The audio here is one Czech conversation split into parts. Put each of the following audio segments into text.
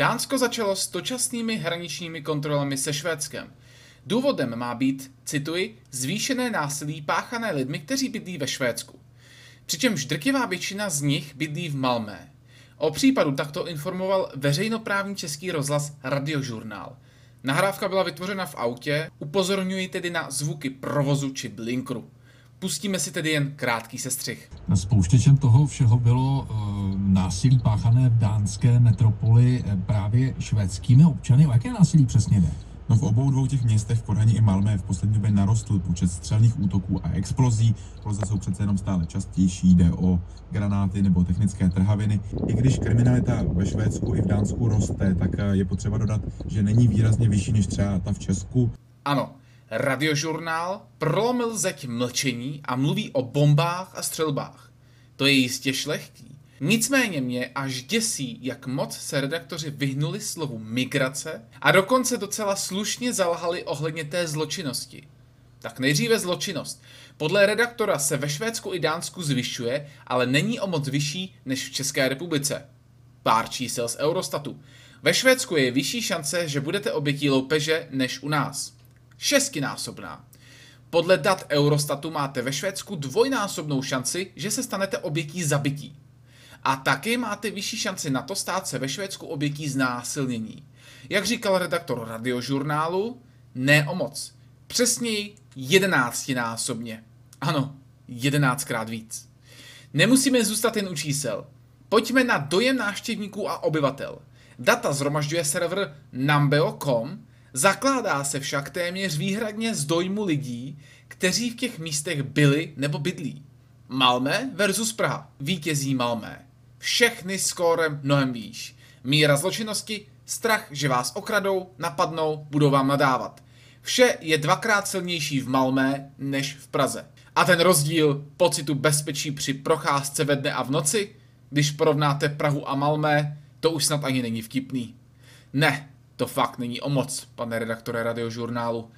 Dánsko začalo s dočasnými hraničními kontrolami se Švédskem. Důvodem má být, cituji, zvýšené násilí páchané lidmi, kteří bydlí ve Švédsku. Přičemž drtivá většina z nich bydlí v Malmé. O případu takto informoval veřejnoprávní český rozhlas Radiožurnál. Nahrávka byla vytvořena v autě, upozorňuji tedy na zvuky provozu či blinkru. Pustíme si tedy jen krátký sestřih. Spouštěčem toho všeho bylo uh, násilí páchané v dánské metropoli eh, právě švédskými občany. O jaké násilí přesně jde? No v obou dvou těch městech, v Kodani i Malmé, v poslední době narostl počet střelných útoků a explozí. Exploze jsou přece jenom stále častější, jde o granáty nebo technické trhaviny. I když kriminalita ve Švédsku i v Dánsku roste, tak eh, je potřeba dodat, že není výrazně vyšší než třeba ta v Česku. Ano, radiožurnál prolomil zeď mlčení a mluví o bombách a střelbách. To je jistě šlechtí. Nicméně mě až děsí, jak moc se redaktoři vyhnuli slovu migrace a dokonce docela slušně zalhali ohledně té zločinnosti. Tak nejdříve zločinnost. Podle redaktora se ve Švédsku i Dánsku zvyšuje, ale není o moc vyšší než v České republice. Pár čísel z Eurostatu. Ve Švédsku je vyšší šance, že budete obětí loupeže než u nás. Šestinásobná. Podle dat Eurostatu máte ve Švédsku dvojnásobnou šanci, že se stanete obětí zabití. A taky máte vyšší šanci na to stát se ve Švédsku obětí znásilnění. Jak říkal redaktor radiožurnálu, ne o moc. Přesněji jedenáctinásobně. Ano, jedenáctkrát víc. Nemusíme zůstat jen u čísel. Pojďme na dojem návštěvníků a obyvatel. Data zhromažďuje server Numbeo.com, zakládá se však téměř výhradně z dojmu lidí, kteří v těch místech byli nebo bydlí. Malmé versus Praha. Vítězí Malmé všechny skórem mnohem výš. Míra zločinnosti, strach, že vás okradou, napadnou, budou vám nadávat. Vše je dvakrát silnější v Malmé než v Praze. A ten rozdíl pocitu bezpečí při procházce ve dne a v noci, když porovnáte Prahu a Malmé, to už snad ani není vtipný. Ne, to fakt není o moc, pane redaktore radiožurnálu.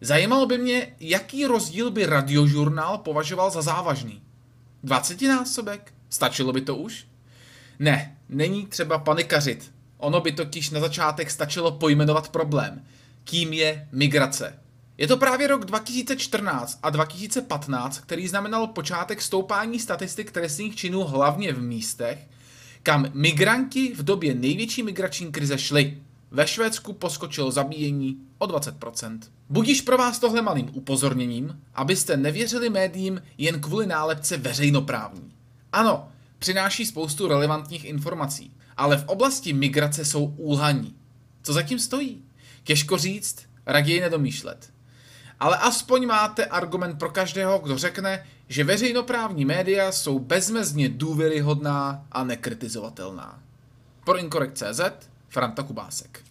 Zajímalo by mě, jaký rozdíl by radiožurnál považoval za závažný. 20 násobek? Stačilo by to už? Ne, není třeba panikařit. Ono by totiž na začátek stačilo pojmenovat problém. Kým je migrace? Je to právě rok 2014 a 2015, který znamenal počátek stoupání statistik trestných činů hlavně v místech, kam migranti v době největší migrační krize šli. Ve Švédsku poskočilo zabíjení o 20%. Budíš pro vás tohle malým upozorněním, abyste nevěřili médiím jen kvůli nálepce veřejnoprávní. Ano, přináší spoustu relevantních informací, ale v oblasti migrace jsou úlhaní. Co zatím stojí? Těžko říct, raději nedomýšlet. Ale aspoň máte argument pro každého, kdo řekne, že veřejnoprávní média jsou bezmezně důvěryhodná a nekritizovatelná. Pro Inkorekt.cz Franta Kubásek.